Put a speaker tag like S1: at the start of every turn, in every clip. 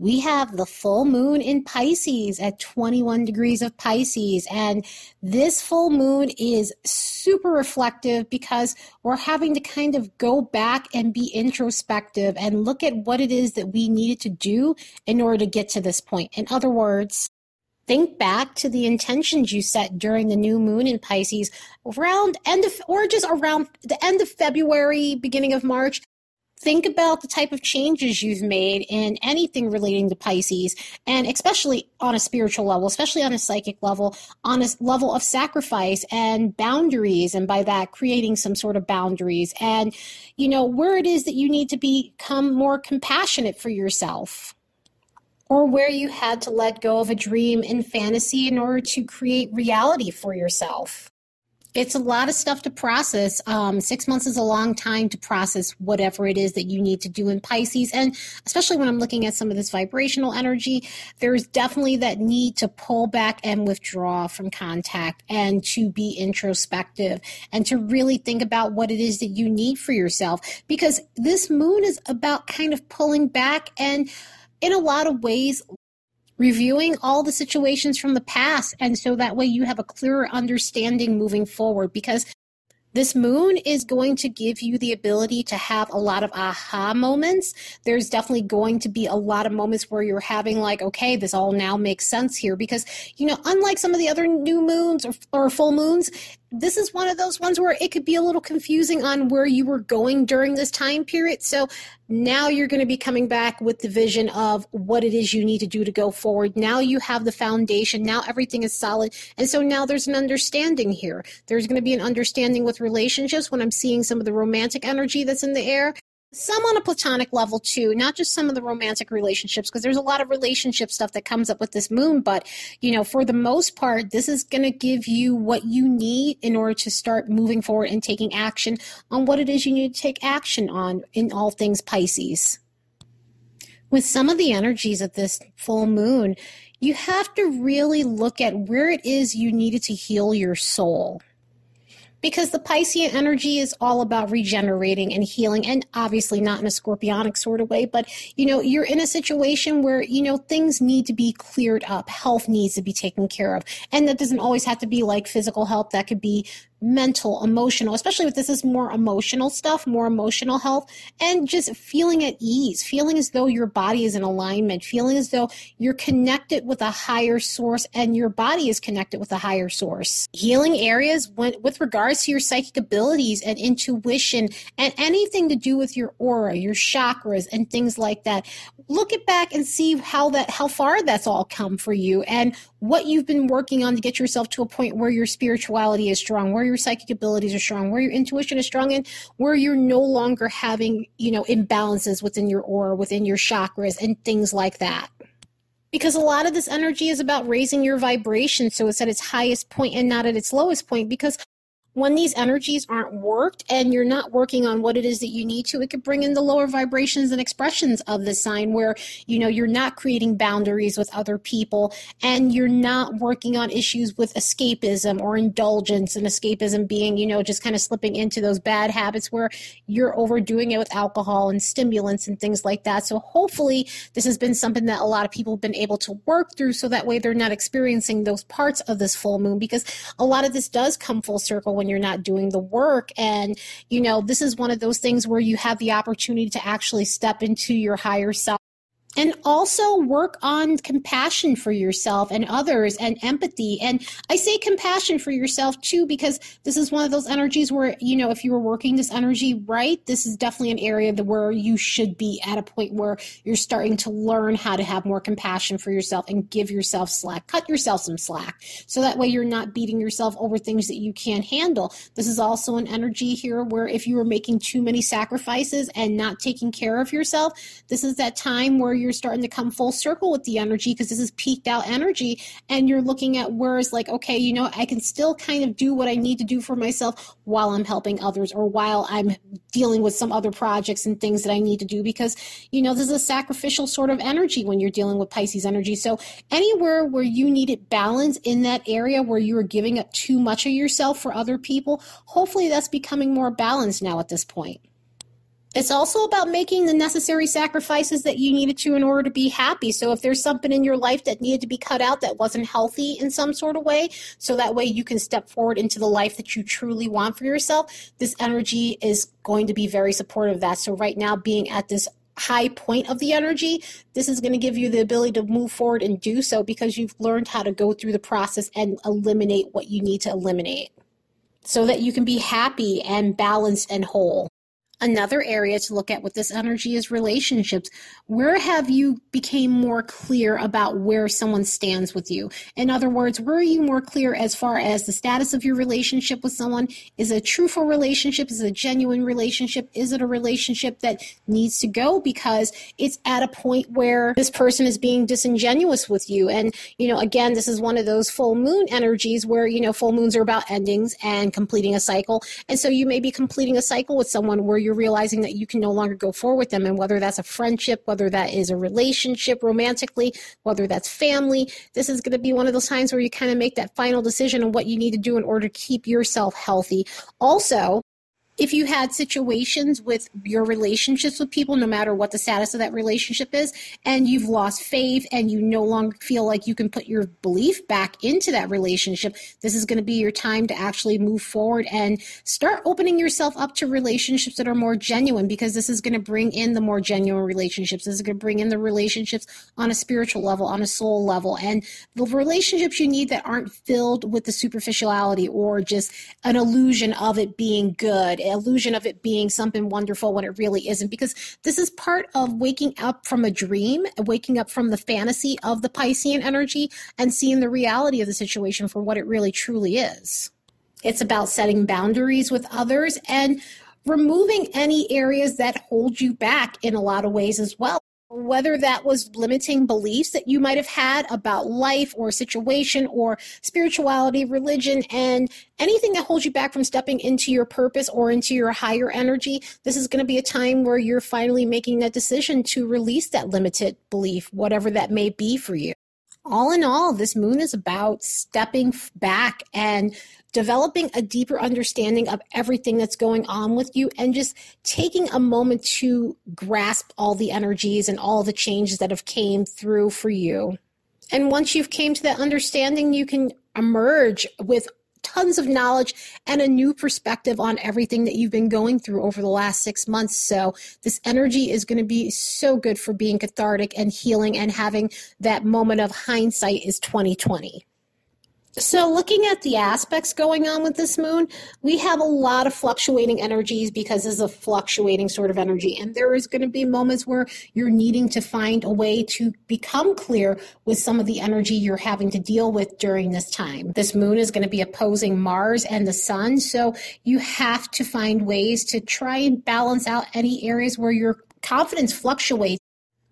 S1: We have the full moon in Pisces at 21 degrees of Pisces. And this full moon is super reflective because we're having to kind of go back and be introspective and look at what it is that we needed to do in order to get to this point. In other words, think back to the intentions you set during the new moon in Pisces around end of or just around the end of February, beginning of March, think about the type of changes you've made in anything relating to Pisces, and especially on a spiritual level, especially on a psychic level, on a level of sacrifice and boundaries, and by that, creating some sort of boundaries, and you know, where it is that you need to become more compassionate for yourself. Or where you had to let go of a dream and fantasy in order to create reality for yourself it's a lot of stuff to process. Um, six months is a long time to process whatever it is that you need to do in Pisces. And especially when I'm looking at some of this vibrational energy, there's definitely that need to pull back and withdraw from contact and to be introspective and to really think about what it is that you need for yourself. Because this moon is about kind of pulling back and in a lot of ways reviewing all the situations from the past. And so that way you have a clearer understanding moving forward because this moon is going to give you the ability to have a lot of aha moments. There's definitely going to be a lot of moments where you're having, like, okay, this all now makes sense here. Because, you know, unlike some of the other new moons or, or full moons, this is one of those ones where it could be a little confusing on where you were going during this time period. So now you're going to be coming back with the vision of what it is you need to do to go forward. Now you have the foundation. Now everything is solid. And so now there's an understanding here. There's going to be an understanding with relationships when I'm seeing some of the romantic energy that's in the air some on a platonic level too not just some of the romantic relationships because there's a lot of relationship stuff that comes up with this moon but you know for the most part this is going to give you what you need in order to start moving forward and taking action on what it is you need to take action on in all things pisces. With some of the energies of this full moon you have to really look at where it is you needed to heal your soul because the Piscean energy is all about regenerating and healing, and obviously not in a scorpionic sort of way, but you know, you're in a situation where you know things need to be cleared up, health needs to be taken care of, and that doesn't always have to be like physical health, that could be mental, emotional, especially if this is more emotional stuff, more emotional health, and just feeling at ease, feeling as though your body is in alignment, feeling as though you're connected with a higher source and your body is connected with a higher source. Healing areas when, with regards to your psychic abilities and intuition and anything to do with your aura, your chakras, and things like that. Look it back and see how that how far that's all come for you and what you've been working on to get yourself to a point where your spirituality is strong, where your psychic abilities are strong, where your intuition is strong, and where you're no longer having, you know, imbalances within your aura, within your chakras, and things like that. Because a lot of this energy is about raising your vibration so it's at its highest point and not at its lowest point. Because when these energies aren't worked and you're not working on what it is that you need to, it could bring in the lower vibrations and expressions of the sign where, you know, you're not creating boundaries with other people and you're not working on issues with escapism or indulgence and escapism being, you know, just kind of slipping into those bad habits where you're overdoing it with alcohol and stimulants and things like that. So hopefully this has been something that a lot of people have been able to work through so that way they're not experiencing those parts of this full moon because a lot of this does come full circle when you're not doing the work. And, you know, this is one of those things where you have the opportunity to actually step into your higher self and also work on compassion for yourself and others and empathy. And i say compassion for yourself too because this is one of those energies where you know if you were working this energy right this is definitely an area where you should be at a point where you're starting to learn how to have more compassion for yourself and give yourself slack cut yourself some slack. So that way you're not beating yourself over things that you can't handle. This is also an energy here where if you are making too many sacrifices and not taking care of yourself this is that time where you're starting to come full circle with the energy because this is peaked out energy and you're looking at where it's like okay you know i can still kind of do what i need to do for myself while i'm helping others or while i'm dealing with some other projects and things that i need to do because you know this is a sacrificial sort of energy when you're dealing with pisces energy. So anywhere where you needed balance in that area where you are giving up too much of yourself for other people hopefully that's becoming more balanced now at this point it's also about making the necessary sacrifices that you needed to in order to be happy. So if there's something in your life that needed to be cut out that wasn't healthy in some sort of way, so that way you can step forward into the life that you truly want for yourself, this energy is going to be very supportive of that. So right now being at this high point of the energy, this is going to give you the ability to move forward and do so because you've learned how to go through the process and eliminate what you need to eliminate so that you can be happy and balanced and whole. Another area to look at with this energy is relationships. Where have you became more clear about where someone stands with you? In other words, where are you more clear as far as the status of your relationship with someone? Is it a truthful relationship? Is it a genuine relationship? Is it a relationship that needs to go because it's at a point where this person is being disingenuous with you? And, you know, again, this is one of those full moon energies where, you know, full moons are about endings and completing a cycle. And so you may be completing a cycle with someone where you're you're realizing that you can no longer go forward with them. And whether that's a friendship, whether that is a relationship romantically, whether that's family, this is going to be one of those times where you kind of make that final decision on what you need to do in order to keep yourself healthy. Also, if you had situations with your relationships with people, no matter what the status of that relationship is, and you've lost faith and you no longer feel like you can put your belief back into that relationship, this is going to be your time to actually move forward and start opening yourself up to relationships that are more genuine because this is going to bring in the more genuine relationships. This is going to bring in the relationships on a spiritual level, on a soul level, and the relationships you need that aren't filled with the superficiality or just an illusion of it being good illusion of it being something wonderful when it really isn't because this is part of waking up from a dream waking up from the fantasy of the piscean energy and seeing the reality of the situation for what it really truly is. It's about setting boundaries with others and removing any areas that hold you back in a lot of ways as well whether that was limiting beliefs that you might have had about life or situation or spirituality, religion, and anything that holds you back from stepping into your purpose or into your higher energy, this is going to be a time where you're finally making that decision to release that limited belief, whatever that may be for you. All in all, this moon is about stepping back and developing a deeper understanding of everything that's going on with you and just taking a moment to grasp all the energies and all the changes that have came through for you. And once you've came to that understanding you can emerge with tons of knowledge and a new perspective on everything that you've been going through over the last six months. So, this energy is going to be so good for being cathartic and healing and having that moment of hindsight is 2020. So, looking at the aspects going on with this moon, we have a lot of fluctuating energies because this is a fluctuating sort of energy. And there is going to be moments where you're needing to find a way to become clear with some of the energy you're having to deal with during this time. This moon is going to be opposing Mars and the sun. So, you have to find ways to try and balance out any areas where your confidence fluctuates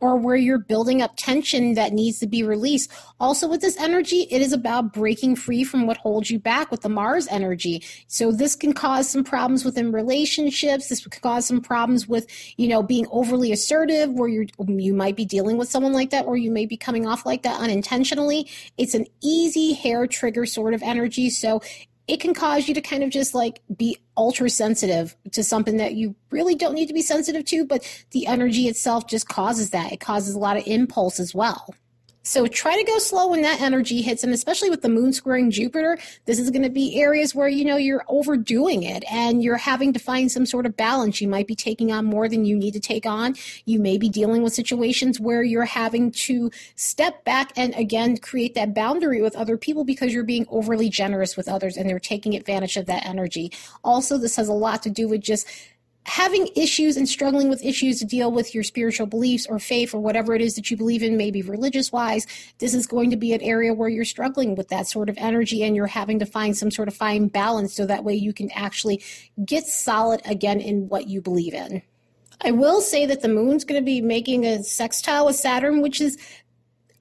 S1: or where you're building up tension that needs to be released. Also, with this energy, it is about breaking free from what holds you back with the Mars energy. So, this can cause some problems within relationships. This could cause some problems with, you know, being overly assertive, where you you might be dealing with someone like that, or you may be coming off like that unintentionally. It's an easy hair trigger sort of energy. So, it can cause you to kind of just like be ultra sensitive to something that you really don't need to be sensitive to, but the energy itself just causes that. It causes a lot of impulse as well. So try to go slow when that energy hits, and especially with the moon squaring Jupiter, this is going to be areas where you know you're overdoing it and you're having to find some sort of balance. You might be taking on more than you need to take on. You may be dealing with situations where you're having to step back and again create that boundary with other people because you're being overly generous with others and they're taking advantage of that energy. Also, this has a lot to do with just having issues and struggling with issues to deal with your spiritual beliefs or faith or whatever it is that you believe in, maybe religious wise, this is going to be an area where you're struggling with that sort of energy and you're having to find some sort of fine balance so that way you can actually get solid again in what you believe in. I will say that the moon's going to be making a sextile with Saturn, which is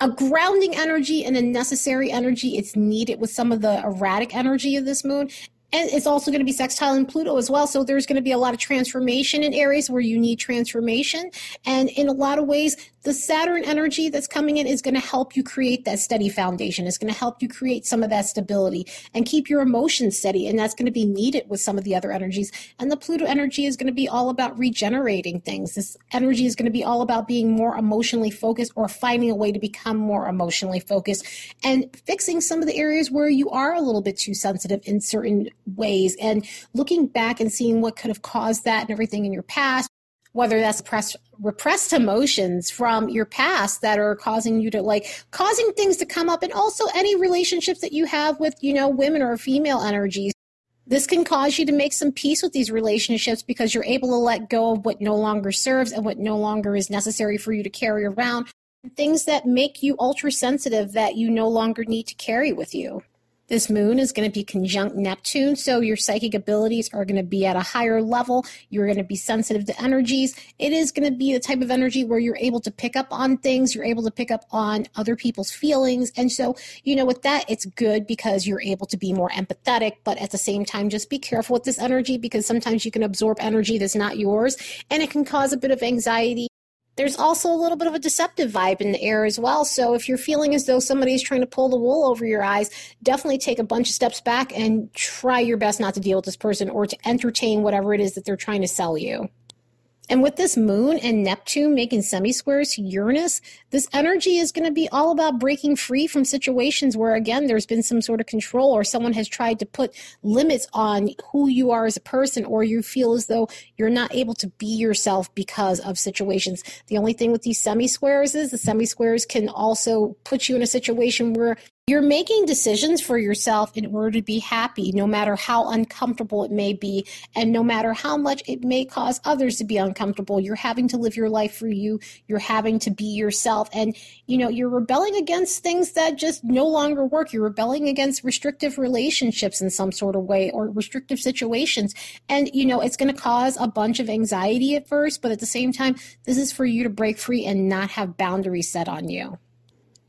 S1: a grounding energy and a necessary energy. It's needed with some of the erratic energy of this moon. And it's also going to be sextile in Pluto as well. So there's going to be a lot of transformation in areas where you need transformation. And in a lot of ways, the Saturn energy that's coming in is going to help you create that steady foundation. It's going to help you create some of that stability and keep your emotions steady. And that's going to be needed with some of the other energies. And the Pluto energy is going to be all about regenerating things. This energy is going to be all about being more emotionally focused or finding a way to become more emotionally focused and fixing some of the areas where you are a little bit too sensitive in certain ways and looking back and seeing what could have caused that and everything in your past whether that's repressed, repressed emotions from your past that are causing you to like causing things to come up and also any relationships that you have with you know women or female energies. This can cause you to make some peace with these relationships because you're able to let go of what no longer serves and what no longer is necessary for you to carry around. Things that make you ultra sensitive that you no longer need to carry with you this moon is going to be conjunct Neptune, so your psychic abilities are going to be at a higher level. You're going to be sensitive to energies. It is going to be the type of energy where you're able to pick up on things, you're able to pick up on other people's feelings. And so, you know, with that, it's good because you're able to be more empathetic, but at the same time, just be careful with this energy because sometimes you can absorb energy that's not yours and it can cause a bit of anxiety there's also a little bit of a deceptive vibe in the air as well. So if you're feeling as though somebody's trying to pull the wool over your eyes, definitely take a bunch of steps back and try your best not to deal with this person or to entertain whatever it is that they're trying to sell you. And with this moon and Neptune making semi squares to Uranus, this energy is going to be all about breaking free from situations where, again, there's been some sort of control or someone has tried to put limits on who you are as a person, or you feel as though you're not able to be yourself because of situations. The only thing with these semi squares is the semi squares can also put you in a situation where you're making decisions for yourself in order to be happy, no matter how uncomfortable it may be, and no matter how much it may cause others to be uncomfortable. You're having to live your life for you. You're having to be yourself. And, you know, you're rebelling against things that just no longer work. You're rebelling against restrictive relationships in some sort of way or restrictive situations. And, you know, it's going to cause a bunch of anxiety at first, but at the same time, this is for you to break free and not have boundaries set on you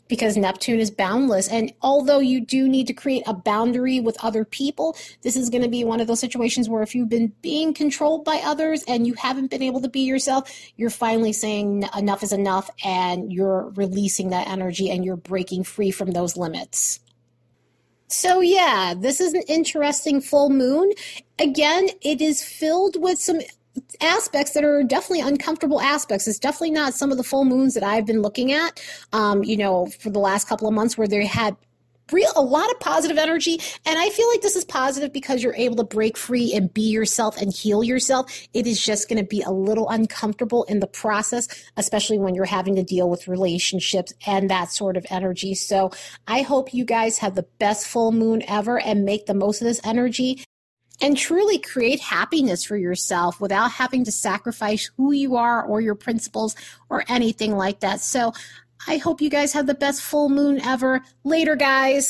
S1: because Neptune is boundless. And although you do need to create a boundary with other people, this is going to be one of those situations where if you've been being controlled by others and you haven't been able to be yourself, you're finally saying enough is enough and you're releasing that energy and you're breaking free from those limits. So, yeah, this is an interesting full moon. Again, it is filled with some aspects that are definitely uncomfortable aspects. It's definitely not some of the full moons that I've been looking at, um, you know, for the last couple of months where they had real a lot of positive energy. And i feel like this is positive because you're able to break free and be yourself and heal yourself. It is just going to be a little uncomfortable in the process especially when you're having to deal with relationships and that sort of energy. So i hope you guys have the best full moon ever and make the most of this energy and truly create happiness for yourself without having to sacrifice who you are or your principles or anything like that. So I hope you guys have the best full moon ever. Later, guys.